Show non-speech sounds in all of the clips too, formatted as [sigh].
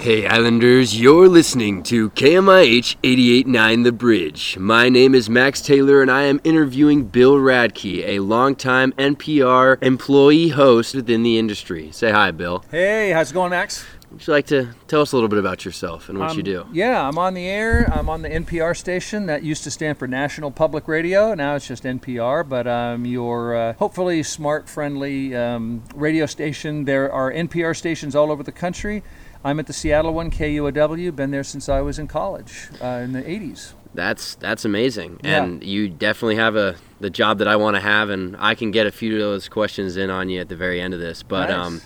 Hey Islanders, you're listening to KMIH 889 The Bridge. My name is Max Taylor and I am interviewing Bill Radke, a longtime NPR employee host within the industry. Say hi, Bill. Hey, how's it going, Max? Would you like to tell us a little bit about yourself and what Um, you do? Yeah, I'm on the air. I'm on the NPR station. That used to stand for National Public Radio. Now it's just NPR, but I'm um, your uh, hopefully smart, friendly um, radio station. There are NPR stations all over the country. I'm at the Seattle one, KUOW. Been there since I was in college uh, in the 80s. That's that's amazing, Yeah. and you definitely have a the job that I want to have, and I can get a few of those questions in on you at the very end of this. But Nice. um,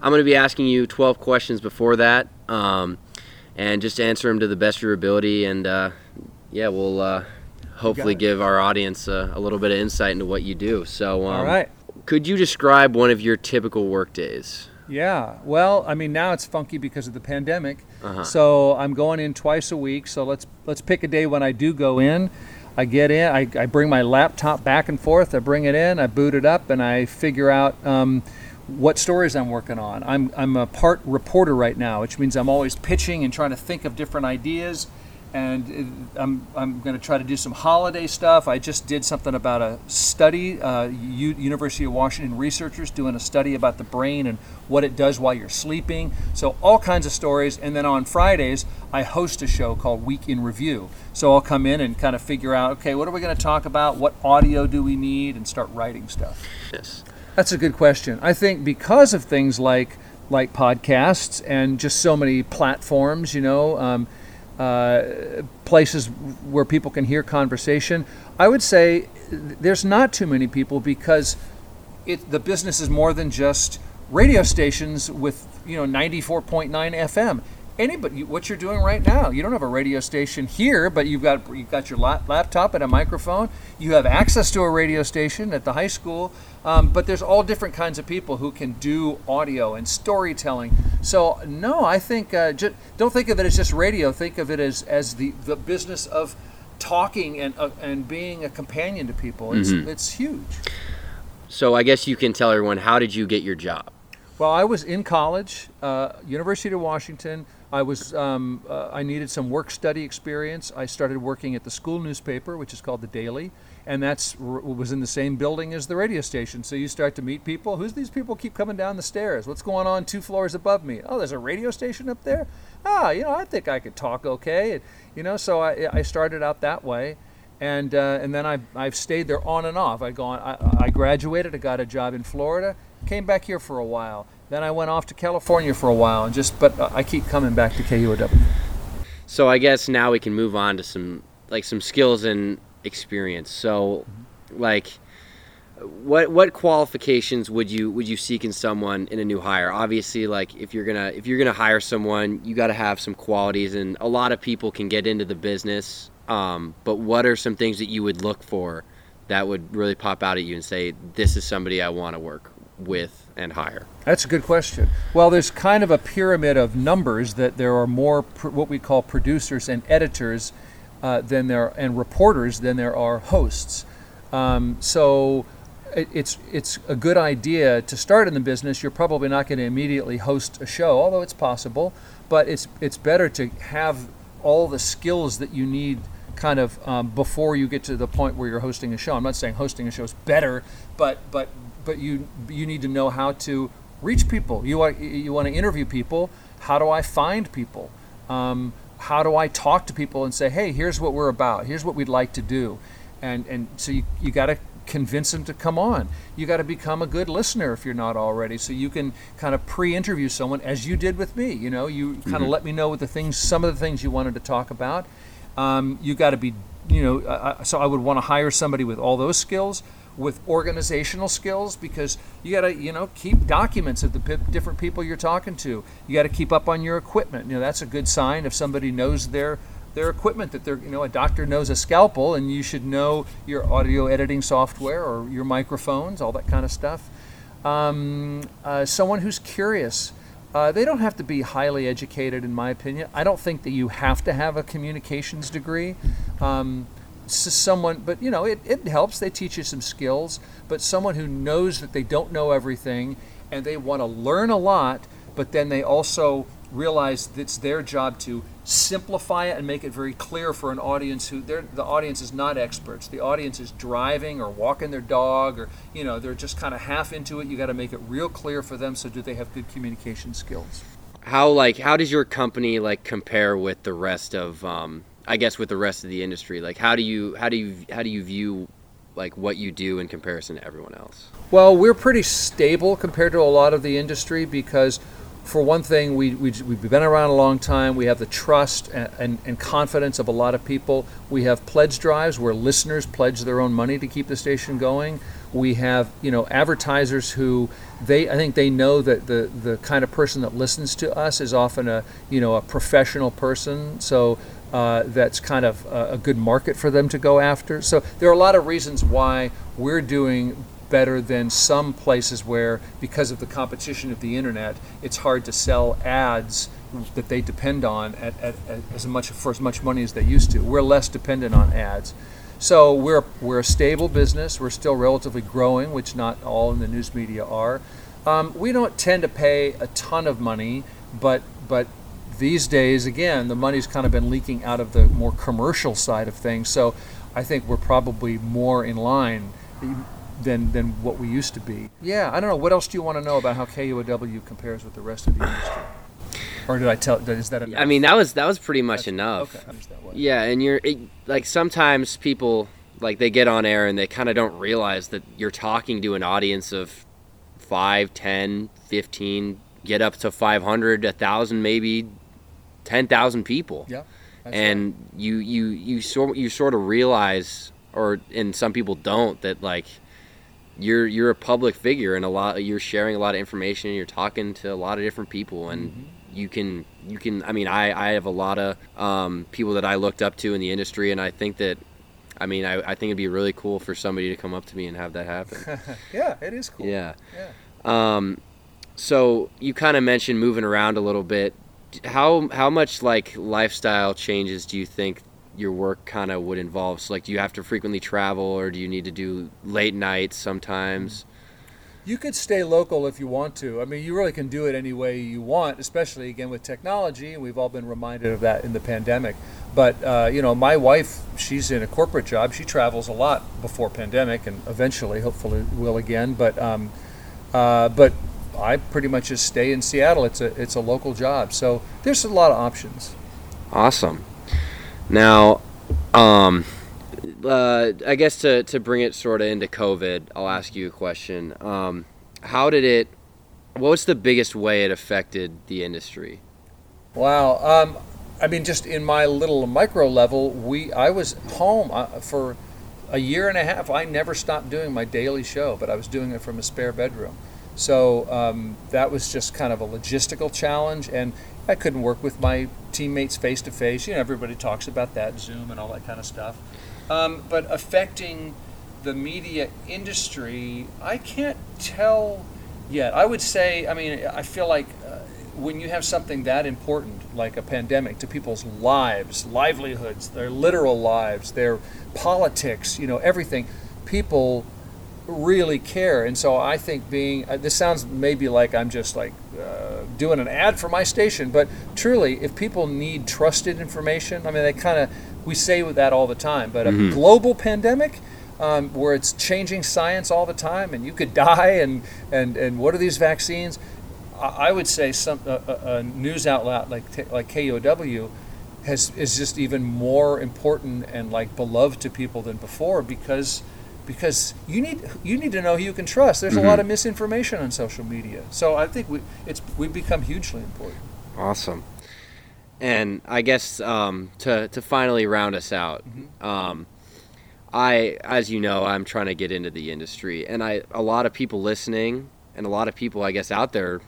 I'm going to be asking you 12 questions before that, um, and just answer them to the best of your ability, and uh, yeah, we'll uh, hopefully give our audience uh, a little bit of insight into what you do. So, um, all right. could you describe one of your typical work days? Yeah. Well, I mean, now it's funky because of the pandemic. Uh-huh. So I'm going in twice a week. So let's let's pick a day when I do go in. I get in. I, I bring my laptop back and forth. I bring it in. I boot it up, and I figure out um, what stories I'm working on. I'm I'm a part reporter right now, which means I'm always pitching and trying to think of different ideas. And I'm, I'm going to try to do some holiday stuff. I just did something about a study. Uh, U- University of Washington researchers doing a study about the brain and what it does while you're sleeping. So all kinds of stories. And then on Fridays, I host a show called Week in Review. So I'll come in and kind of figure out, okay, what are we going to talk about? What audio do we need? And start writing stuff. Yes. That's a good question. I think because of things like like podcasts and just so many platforms, you know, um, uh, places where people can hear conversation, I would say there's not too many people because it the business is more than just radio stations with you know 94.9 FM. Anybody, what you're doing right now, you don't have a radio station here, but you've got you've got your laptop and a microphone. You have access to a radio station at the high school, um, but there's all different kinds of people who can do audio and storytelling. So no, I think uh, don't think of it as just radio. Think of it as as the the business of talking and uh, and being a companion to people. It's it's huge. So I guess you can tell everyone how did you get your job? Well, I was in college, uh, University of Washington. I was um, uh, I needed some work study experience. I started working at the school newspaper, which is called the Daily, and that's was in the same building as the radio station. So you start to meet people. Who's these people keep coming down the stairs? What's going on two floors above me? Oh, there's a radio station up there. Ah, you know, I think I could talk okay. And, you know, so I, I started out that way and uh, and then I I've stayed there on and off. I gone I, I graduated. I got a job in Florida. Came back here for a while. Then I went off to California for a while, and just but I keep coming back to KUOW. So I guess now we can move on to some like some skills and experience. So, like, what what qualifications would you would you seek in someone in a new hire? Obviously, like if you're gonna if you're gonna hire someone, you got to have some qualities, and a lot of people can get into the business. Um, but what are some things that you would look for that would really pop out at you and say, "This is somebody I want to work with and hire"? That's a good question. Well, there's kind of a pyramid of numbers that there are more pr- what we call producers and editors uh, than there and reporters than there are hosts. Um, so it, it's it's a good idea to start in the business. You're probably not going to immediately host a show, although it's possible. But it's it's better to have all the skills that you need kind of um, before you get to the point where you're hosting a show. I'm not saying hosting a show is better, but but but you you need to know how to reach people. You want you want to interview people. How do I find people? Um, how do I talk to people and say, hey, here's what we're about. Here's what we'd like to do, and and so you you got to convince them to come on. You got to become a good listener if you're not already, so you can kind of pre-interview someone as you did with me. You know, you kind of let me know what the things, some of the things you wanted to talk about. Um, you got to be, you know, uh, so I would want to hire somebody with all those skills, with organizational skills, because you got to, you know, keep documents of the p- different people you're talking to. You got to keep up on your equipment. You know, that's a good sign if somebody knows their their equipment that they're, you know, a doctor knows a scalpel, and you should know your audio editing software or your microphones, all that kind of stuff. Um, uh, someone who's curious. Uh, they don't have to be highly educated, in my opinion. I don't think that you have to have a communications degree. Um, someone, but you know, it, it helps. They teach you some skills. But someone who knows that they don't know everything and they want to learn a lot, but then they also realize it's their job to simplify it and make it very clear for an audience who the audience is not experts. The audience is driving or walking their dog or you know they're just kind of half into it. You got to make it real clear for them. So do they have good communication skills? How like how does your company like compare with the rest of um, I guess with the rest of the industry? Like how do you how do you how do you view like what you do in comparison to everyone else? Well, we're pretty stable compared to a lot of the industry because for one thing, we, we, we've been around a long time. We have the trust and, and, and, confidence of a lot of people. We have pledge drives where listeners pledge their own money to keep the station going. We have, you know, advertisers who they, I think they know that the, the kind of person that listens to us is often a, you know, a professional person. So uh, that's kind of a, a good market for them to go after. So there are a lot of reasons why we're doing better than some places where, because of the competition of the internet, it's hard to sell ads that they depend on at, at, at as much for as much money as they used to. We're less dependent on ads. So we're, we're a stable business. We're still relatively growing, which not all in the news media are. Um, we don't tend to pay a ton of money, but but these days, again, the money's kind of been leaking out of the more commercial side of things. So I think we're probably more in line than than what we used to be. Yeah, I don't know. What else do you want to know about how KUOW compares with the rest of the industry? Or did I tell? Is that enough? I mean, that was that was pretty much That's, enough. Okay, yeah, and you're it, like sometimes people like they get on air and they kind of don't realize that you're talking to an audience of 5 10 15 get up to 500 1000 maybe 10,000 people yeah and right. you you you sort you sort of realize or and some people don't that like you're you're a public figure and a lot you're sharing a lot of information and you're talking to a lot of different people and mm-hmm. you can you can I mean I I have a lot of um, people that I looked up to in the industry and I think that I mean I, I think it'd be really cool for somebody to come up to me and have that happen. [laughs] yeah, it is cool. Yeah. Yeah. Um, so you kind of mentioned moving around a little bit. How how much like lifestyle changes do you think your work kind of would involve? So, like, do you have to frequently travel, or do you need to do late nights sometimes? You could stay local if you want to. I mean, you really can do it any way you want, especially again with technology, we've all been reminded of that in the pandemic. But uh, you know, my wife, she's in a corporate job. She travels a lot before pandemic, and eventually, hopefully, will again. But um, uh, but I pretty much just stay in Seattle. It's a it's a local job, so there's a lot of options. Awesome. Now, um, uh, I guess to, to bring it sort of into COVID, I'll ask you a question. Um, how did it, what was the biggest way it affected the industry? Wow. Um, I mean, just in my little micro level, we I was home uh, for a year and a half. I never stopped doing my daily show, but I was doing it from a spare bedroom. So um, that was just kind of a logistical challenge, and I couldn't work with my teammates face to face. You know, everybody talks about that, Zoom and all that kind of stuff. Um, but affecting the media industry, I can't tell yet. I would say, I mean, I feel like uh, when you have something that important, like a pandemic, to people's lives, livelihoods, their literal lives, their politics, you know, everything, people really care. And so I think being uh, this sounds maybe like I'm just like uh, doing an ad for my station, but truly, if people need trusted information, I mean, they kind of we say that all the time, but a mm-hmm. global pandemic. Um, where it's changing science all the time, and you could [laughs] die, and and and what are these vaccines? I, I would say some a, a, news outlet like like KUOW has is just even more important and like beloved to people than before because because you need you need to know who you can trust. There's mm-hmm. a lot of misinformation on social media, so I think we it's we've become hugely important. Awesome. And I guess um, to to finally round us out, mm-hmm. um, I as you know I'm trying to get into the industry, and I a lot of people listening, and a lot of people I guess out there,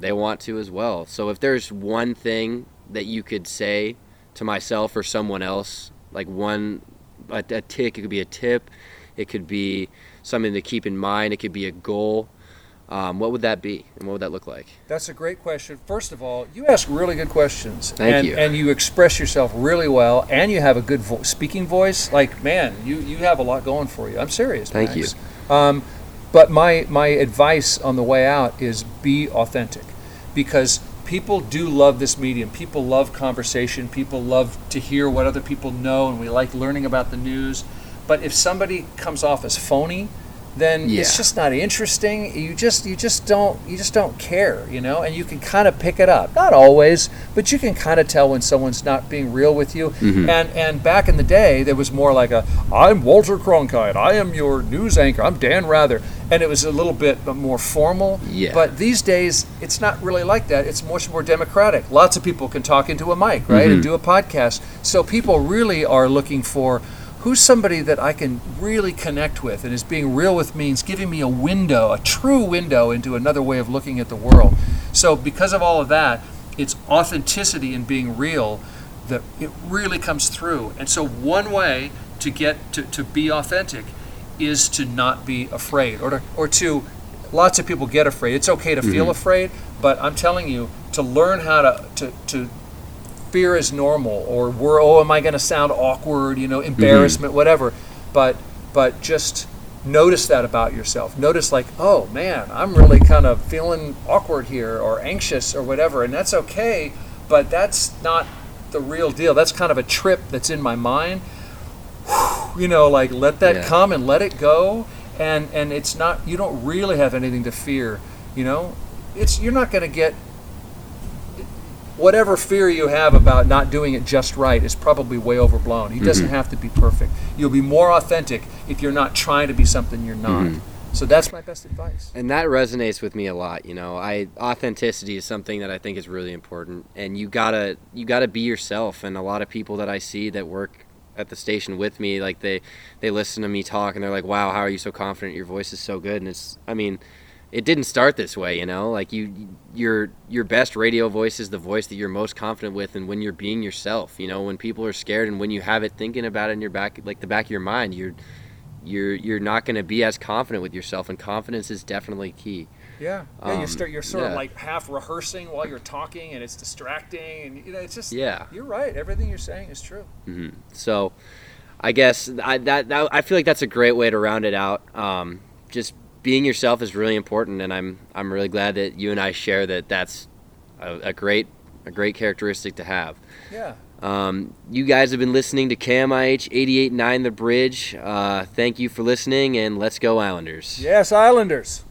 they want to as well. So if there's one thing that you could say to myself or someone else, like one a, a tick, it could be a tip it could be something to keep in mind. It could be a goal. Um, what would that be, and what would that look like? That's a great question. First of all, you ask really good questions, Thank and, you. and you express yourself really well, and you have a good vo- speaking voice. Like, man, you you have a lot going for you. I'm serious. Thank Max. you. Um, but my my advice on the way out is be authentic, because people do love this medium. People love conversation. People love to hear what other people know, and we like learning about the news. But if somebody comes off as phony, then Yeah. it's just not interesting. You just you just don't you just don't care, you know. And you can kind of pick it up. Not always, but you can kind of tell when someone's not being real with you. Mm-hmm. And and back in the day, there was more like a I'm Walter Cronkite. I am your news anchor. I'm Dan Rather, and it was a little bit more formal. Yeah. But these days, it's not really like that. It's much more democratic. Lots of people can talk into a mic, right, and do a podcast. So people really are looking for who's somebody that I can really connect with and is being real with me, is giving me a window, a true window into another way of looking at the world. So because of all of that, it's authenticity and being real that it really comes through. And so one way to get to, to be authentic is to not be afraid or to, or to lots of people get afraid. It's okay to feel mm-hmm. afraid, but I'm telling you to learn how to to, to fear is normal or we're oh am I going to sound awkward, you know, mm-hmm. embarrassment, whatever. But but just notice that about yourself. Notice like, oh man, I'm really kind of feeling awkward here or anxious or whatever, and that's okay, but that's not the real deal. That's kind of a trip that's in my mind. You know, like let that Yeah. come and let it go and and it's not you don't really have anything to fear, you know? It's you're not going to get whatever fear you have about not doing it just right is probably way overblown. He mm-hmm. doesn't have to be perfect. You'll be more authentic if you're not trying to be something you're not. Mm-hmm. So that's my best advice. And that resonates with me a lot. You know, I authenticity is something that I think is really important, and you gotta you gotta be yourself. And a lot of people that I see that work at the station with me, like they they listen to me talk, and they're like, "Wow, how are you so confident? Your voice is so good." And it's, I mean, it didn't start this way. You know, like you your your best radio voice is the voice that you're most confident with, and when you're being yourself. You know, when people are scared, and when you have it thinking about it in your back, like the back of your mind, you're you're you're not going to be as confident with yourself and confidence is definitely key Yeah, yeah. you Um, start. You're sort yeah. of like half rehearsing while you're talking, and it's distracting, and you know, it's just. Yeah. You're right. Everything you're saying is true. so i guess I, that, that i feel like that's a great way to round it out um, just being yourself is really important and i'm i'm really glad that you and i share that that's a, a great a great characteristic to have Yeah. um, you guys have been listening to KMIH 88.9 The Bridge. Uh, thank you for listening, and let's go Islanders. Yes, Islanders.